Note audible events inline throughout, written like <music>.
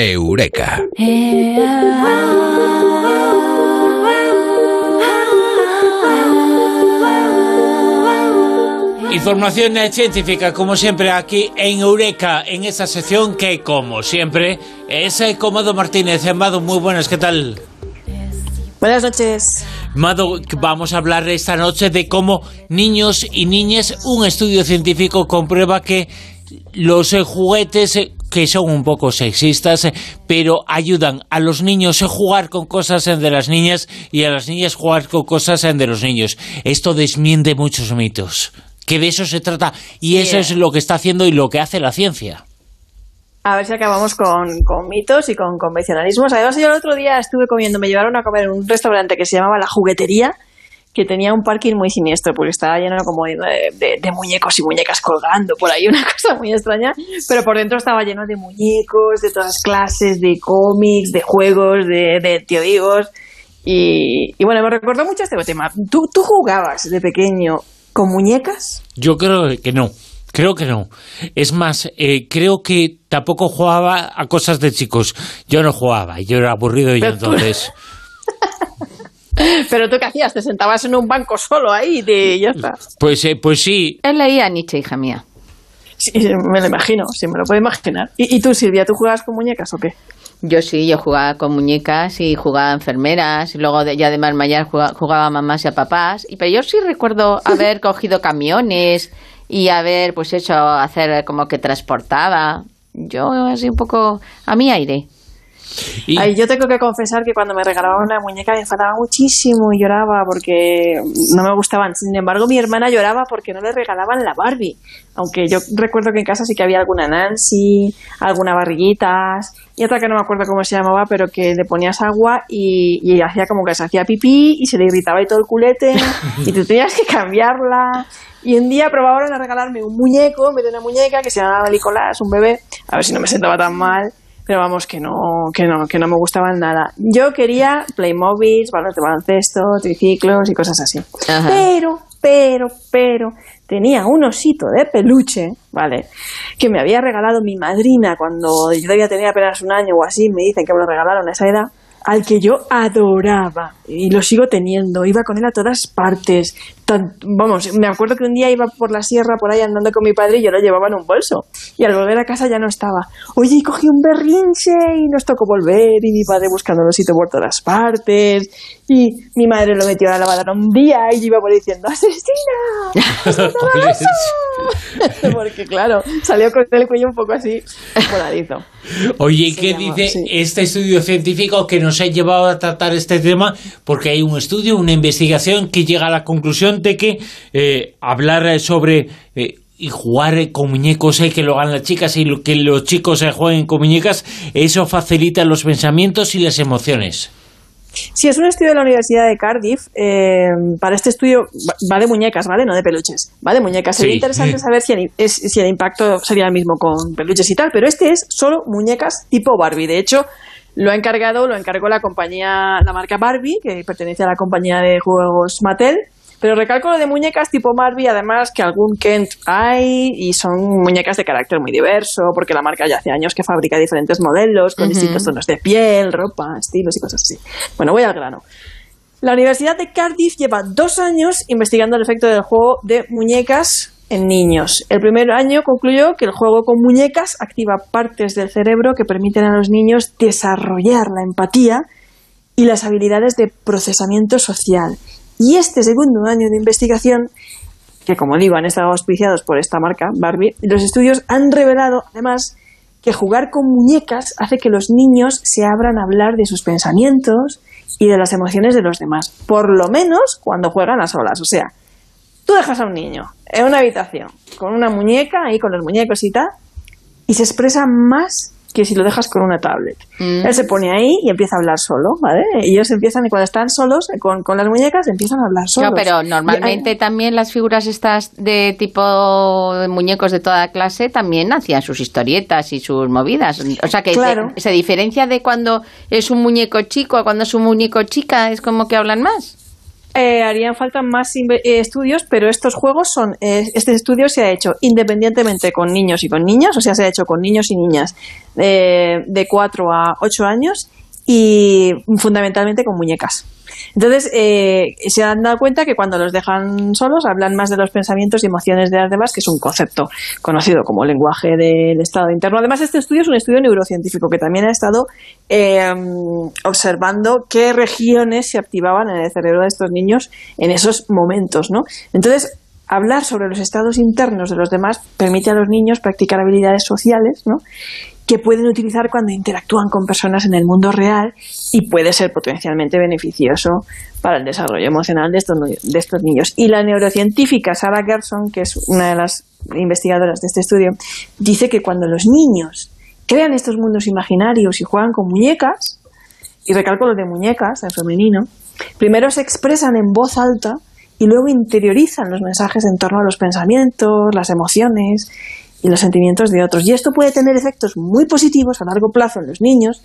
Eureka. Información científica, como siempre, aquí en Eureka, en esta sección que, como siempre, es eh, Comado Martínez. Mado, muy buenas, ¿qué tal? Buenas noches. Mado, vamos a hablar esta noche de cómo niños y niñas, un estudio científico comprueba que los eh, juguetes eh, que son un poco sexistas, pero ayudan a los niños a jugar con cosas de las niñas y a las niñas jugar con cosas de los niños. Esto desmiente muchos mitos que de eso se trata y eso es lo que está haciendo y lo que hace la ciencia. A ver si acabamos con, mitos y con convencionalismos. Además, yo el otro día estuve comiendo, me llevaron a comer en un restaurante que se llamaba La Juguetería, que tenía un parking muy siniestro, porque estaba lleno como de, muñecos y muñecas colgando por ahí, <laughs> una cosa muy extraña, pero por dentro estaba lleno de muñecos, de todas clases, de cómics, de juegos, de, de tío Y, y, bueno, me recordó mucho este tema. ¿Tú, ¿Tú jugabas de pequeño con muñecas? Yo creo que no. Creo que no. Es más, eh, creo que tampoco jugaba a cosas de chicos. Yo no jugaba, yo era aburrido y entonces... <laughs> <laughs> <laughs> Pero tú qué hacías, te sentabas en un banco solo ahí y ya está. Pues, eh, pues sí. Él leía a Nietzsche, hija mía. Sí, me lo imagino, sí, me lo puedo imaginar. ¿Y, ¿Y, tú, Silvia, tú jugabas con muñecas o qué? Yo sí, yo jugaba con muñecas y jugaba enfermeras, y luego ya de más mayor jugaba, a mamás y a papás, y, pero yo sí recuerdo <laughs> haber cogido camiones y haber, pues hecho, hacer como que transportaba. Yo así un poco a mi aire yo tengo que confesar que cuando me regalaban una muñeca me enfadaba muchísimo y lloraba porque no me gustaban. Sin embargo, mi hermana lloraba porque no le regalaban la Barbie. Aunque yo recuerdo que en casa sí que había alguna Nancy, alguna barriguitas y otra que no me acuerdo cómo se llamaba, pero que le ponías agua y, y hacía como que se hacía pipí y se le irritaba ahí todo el culete <laughs> y tú tenías que cambiarla. Y un día probaron a regalarme un muñeco en vez de una muñeca que se llamaba Nicolás, un bebé, a ver si no me sentaba tan mal pero vamos, que no, que no, que no me gustaban nada. Yo quería Playmobil, balones de baloncesto, triciclos y cosas así. Pero, pero, pero, tenía un osito de peluche, ¿vale? Que me había regalado mi madrina cuando yo debía tener apenas un año o así, me dicen que me lo regalaron a esa edad al que yo adoraba y lo sigo teniendo. Iba con él a todas partes. Vamos, me acuerdo que un día iba por la sierra por ahí andando con mi padre y yo lo llevaba en un bolso. Y al volver a casa ya no estaba. Oye, y cogí un berrinche y nos tocó volver y mi padre buscando los sitios por todas partes. Y mi madre lo metió a la lavadora un día y yo iba por diciendo ¡Asesina! <laughs> <laughs> Porque claro, salió con el cuello un poco así voladito. Oye, ¿qué dice este estudio científico que nos ha llevado a tratar este tema? Porque hay un estudio, una investigación que llega a la conclusión de que eh, hablar sobre eh, y jugar con muñecos, eh, que lo hagan las chicas y que los chicos jueguen con muñecas, eso facilita los pensamientos y las emociones. Sí, es un estudio de la Universidad de Cardiff. Eh, para este estudio va de muñecas, ¿vale? No de peluches. Va de muñecas. Sería interesante <laughs> saber si el, si el impacto sería el mismo con peluches y tal, pero este es solo muñecas tipo Barbie. De hecho, lo ha encargado, lo encargó la compañía, la marca Barbie, que pertenece a la compañía de juegos Mattel pero recalco lo de muñecas tipo Barbie, además que algún Kent hay y son muñecas de carácter muy diverso, porque la marca ya hace años que fabrica diferentes modelos con distintos tonos de piel, ropa, estilos y cosas así. Bueno, voy al grano. La Universidad de Cardiff lleva dos años investigando el efecto del juego de muñecas en niños. El primer año concluyó que el juego con muñecas activa partes del cerebro que permiten a los niños desarrollar la empatía y las habilidades de procesamiento social y este segundo año de investigación, que como digo han estado auspiciados por esta marca, Barbie, los estudios han revelado además que jugar con muñecas hace que los niños se abran a hablar de sus pensamientos y de las emociones de los demás, por lo menos cuando juegan a solas. O sea, tú dejas a un niño en una habitación con una muñeca ahí con los muñecos y tal, y se expresa más que si lo dejas con una tablet. Mm. Él se pone ahí y empieza a hablar solo, ¿vale? Y ellos empiezan, y cuando están solos, con, con las muñecas, empiezan a hablar solos. No, pero normalmente también las figuras estas de tipo de muñecos de toda clase también hacían sus historietas y sus movidas. O sea que se, diferencia de cuando es un muñeco chico a cuando es un muñeco chica, es como que hablan más. Eh, harían falta más eh, estudios, pero estos juegos son, eh, este estudio se ha hecho independientemente con niños y con niñas, o sea, se ha hecho con niños y niñas de 4 a 8 años y fundamentalmente con muñecas. Entonces, eh, se han dado cuenta que cuando los dejan solos hablan más de los pensamientos y emociones de las demás, que es un concepto conocido como lenguaje del estado interno. Además, este estudio es un estudio neurocientífico que también ha estado eh, observando qué regiones se activaban en el cerebro de estos niños en esos momentos, ¿no? Entonces, hablar sobre los estados internos de los demás permite a los niños practicar habilidades sociales, ¿no? Que pueden utilizar cuando interactúan con personas en el mundo real y puede ser potencialmente beneficioso para el desarrollo emocional de estos, de estos niños. Y la neurocientífica Sarah Gerson, que es una de las investigadoras de este estudio, dice que cuando los niños crean estos mundos imaginarios y juegan con muñecas, y recalco lo de muñecas, en femenino, primero se expresan en voz alta y luego interiorizan los mensajes en torno a los pensamientos, las emociones y los sentimientos de otros. Y esto puede tener efectos muy positivos a largo plazo en los niños,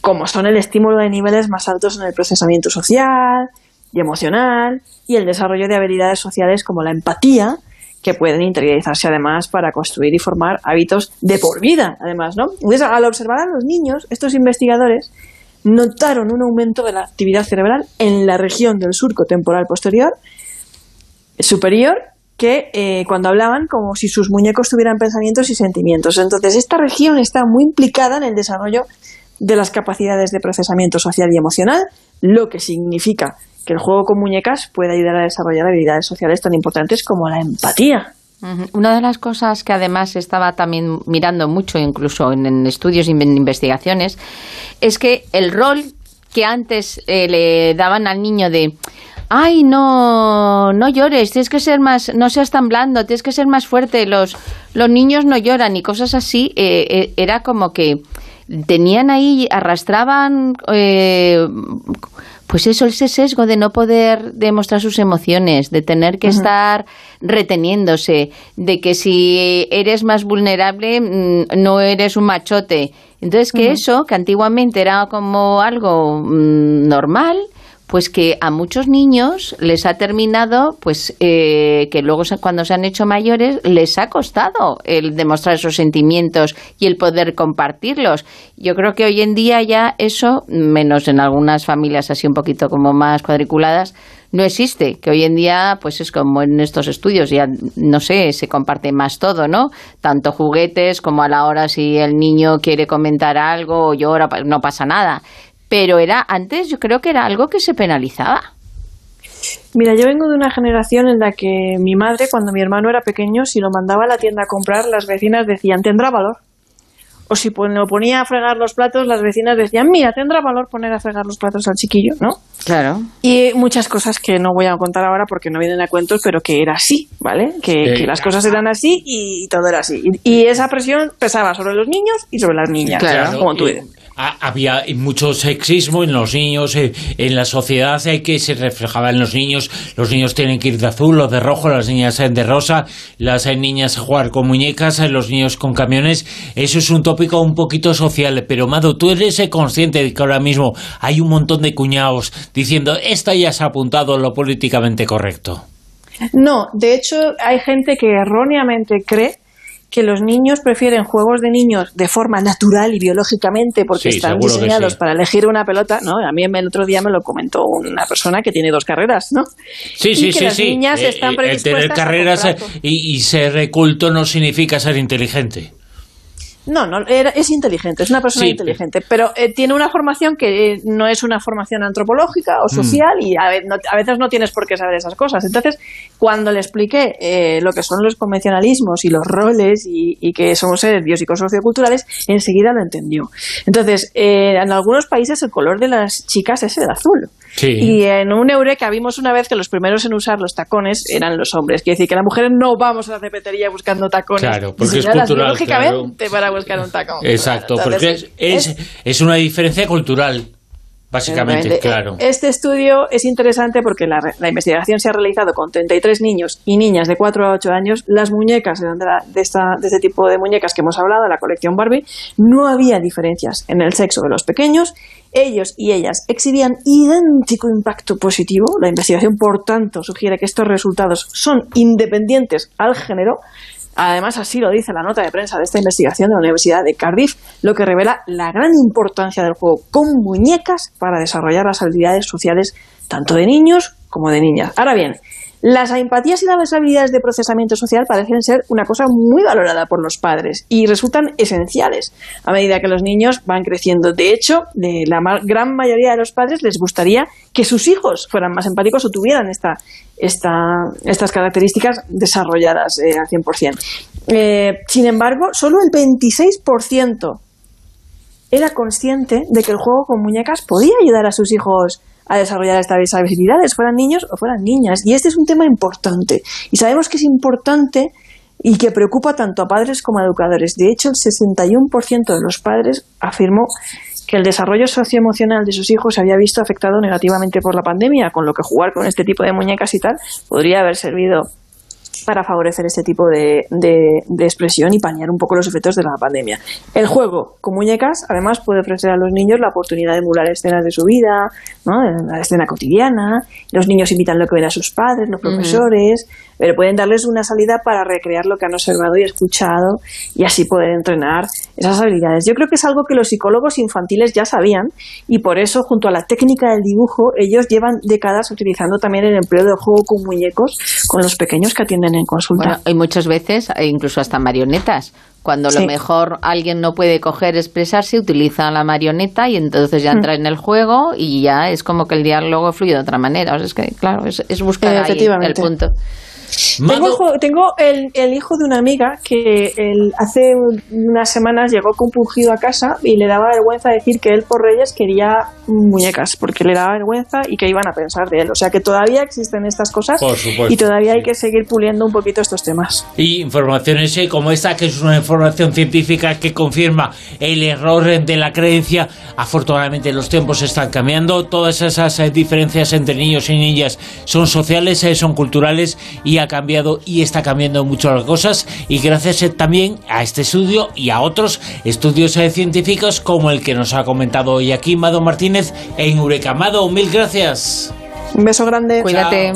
como son el estímulo de niveles más altos en el procesamiento social y emocional y el desarrollo de habilidades sociales como la empatía, que pueden interiorizarse además para construir y formar hábitos de por vida, además, ¿no? Entonces, al observar a los niños, estos investigadores notaron un aumento de la actividad cerebral en la región del surco temporal posterior superior que eh, cuando hablaban como si sus muñecos tuvieran pensamientos y sentimientos. Entonces, esta región está muy implicada en el desarrollo de las capacidades de procesamiento social y emocional, lo que significa que el juego con muñecas puede ayudar a desarrollar habilidades sociales tan importantes como la empatía. Una de las cosas que además estaba también mirando mucho, incluso en, estudios y en investigaciones, es que el rol que antes eh, le daban al niño de ay, no, no llores, tienes que ser más, no seas tan blando, tienes que ser más fuerte, los, los niños no lloran y cosas así, eh, eh, era como que tenían ahí, arrastraban, eh, pues eso, ese sesgo de no poder demostrar sus emociones, de tener que estar reteniéndose, de que si eres más vulnerable mm, no eres un machote. Entonces que eso, que antiguamente era como algo mm, normal, pues que a muchos niños les ha terminado, pues eh, que luego cuando se han hecho mayores les ha costado el demostrar esos sentimientos y el poder compartirlos. Yo creo que hoy en día ya eso, menos en algunas familias así un poquito como más cuadriculadas, no existe, que hoy en día pues es como en estos estudios, ya no sé, se comparte más todo, ¿no? Tanto juguetes como a la hora si el niño quiere comentar algo o llora, no pasa nada pero era antes yo creo que era algo que se penalizaba. Mira, yo vengo de una generación en la que mi madre, cuando mi hermano era pequeño, si lo mandaba a la tienda a comprar, las vecinas decían, tendrá valor. O si lo ponía a fregar los platos, las vecinas decían, mira, tendrá valor poner a fregar los platos al chiquillo, ¿no? Claro. Y muchas cosas que no voy a contar ahora porque no vienen a cuentos, pero que era así, ¿vale? Que, las cosas eran así y todo era así. Y, esa presión pesaba sobre los niños y sobre las niñas, claro. como tú dices había mucho sexismo en los niños, eh, en la sociedad hay que se reflejaba en los niños, los niños tienen que ir de azul o de rojo, las niñas de rosa, las niñas jugar con muñecas, los niños con camiones, eso es un tópico un poquito social, pero Mado, tú eres consciente de que ahora mismo hay un montón de cuñados diciendo, esta ya se ha apuntado lo políticamente correcto. No, de hecho hay gente que erróneamente cree que los niños prefieren juegos de niños de forma natural y biológicamente porque están diseñados para elegir una pelota, ¿no? A mí el otro día me lo comentó una persona que tiene dos carreras, ¿no? Sí, sí, sí, las niñas eh, están eh, tener carreras y, y ser culto no significa ser inteligente. No, no, es inteligente, es una persona inteligente, pero eh, tiene una formación que eh, no es una formación antropológica o mm. social y a, veces no tienes por qué saber esas cosas. Entonces, cuando le expliqué eh, lo que son los convencionalismos y los roles y, que somos seres biopsicosocioculturales, enseguida lo entendió. Entonces, en algunos países el color de las chicas es el azul. Y en un Eureka vimos una vez que los primeros en usar los tacones eran los hombres. Quiere decir que las mujeres no vamos a la cepetería buscando tacones. Claro, porque es cultural. Lógicamente para buscar un tacón. Exacto, porque es, es, una diferencia cultural. Básicamente, claro. Este estudio es interesante porque la, investigación se ha realizado con 33 niños y niñas de 4 a 8 años. Las muñecas de, de, esta, de este tipo de muñecas que hemos hablado, la colección Barbie, no había diferencias en el sexo de los pequeños. Ellos y ellas exhibían idéntico impacto positivo. La investigación, por tanto, sugiere que estos resultados son independientes al género Además, así lo dice la nota de prensa de esta investigación de la Universidad de Cardiff, lo que revela la gran importancia del juego con muñecas para desarrollar las habilidades sociales tanto de niños como de niñas. Ahora bien, las empatías y las habilidades de procesamiento social parecen ser una cosa muy valorada por los padres y resultan esenciales a medida que los niños van creciendo. De hecho, de la gran mayoría de los padres les gustaría que sus hijos fueran más empáticos o tuvieran esta, esta, estas características desarrolladas eh, al 100%. Eh, sin embargo, solo el 26% era consciente de que el juego con muñecas podía ayudar a sus hijos a desarrollar estas habilidades, fueran niños o fueran niñas. Y este es un tema importante. Y sabemos que es importante y que preocupa tanto a padres como a educadores. De hecho, el 61% de los padres afirmó que el desarrollo socioemocional de sus hijos se había visto afectado negativamente por la pandemia, con lo que jugar con este tipo de muñecas y tal podría haber servido para favorecer este tipo de, de, expresión y paliar un poco los efectos de la pandemia. El juego con muñecas, además, puede ofrecer a los niños la oportunidad de emular escenas de su vida, ¿no? la escena cotidiana, los niños imitan lo que ven a sus padres, los profesores, pero pueden darles una salida para recrear lo que han observado y escuchado y así poder entrenar esas habilidades. Yo creo que es algo que los psicólogos infantiles ya sabían y por eso, junto a la técnica del dibujo, ellos llevan décadas utilizando también el empleo del juego con muñecos con los pequeños que atienden en consulta. y muchas veces, e incluso hasta marionetas. Cuando lo mejor alguien no puede coger, expresarse, utiliza la marioneta y entonces ya mm. entra en el juego y ya es como que el diálogo fluye de otra manera. O sea, es que, claro, es, buscar ahí el punto. Tengo, el, hijo de una amiga que hace unas semanas llegó compungido a casa y le daba vergüenza decir que él por Reyes quería muñecas, porque le daba vergüenza y que iban a pensar de él. O sea que todavía existen estas cosas y todavía hay que seguir puliendo un poquito estos temas. Y informaciones eh, como esta, que es una información científica que confirma el error de la creencia. Afortunadamente los tiempos están cambiando, todas esas eh, diferencias entre niños y niñas son sociales, eh, son culturales y ha cambiado y está cambiando mucho las cosas y gracias eh, también a este estudio y a otros estudios eh, científicos como el que nos ha comentado hoy aquí Mado Martínez en Eureka. Mado, mil gracias. Un beso grande. Cuídate.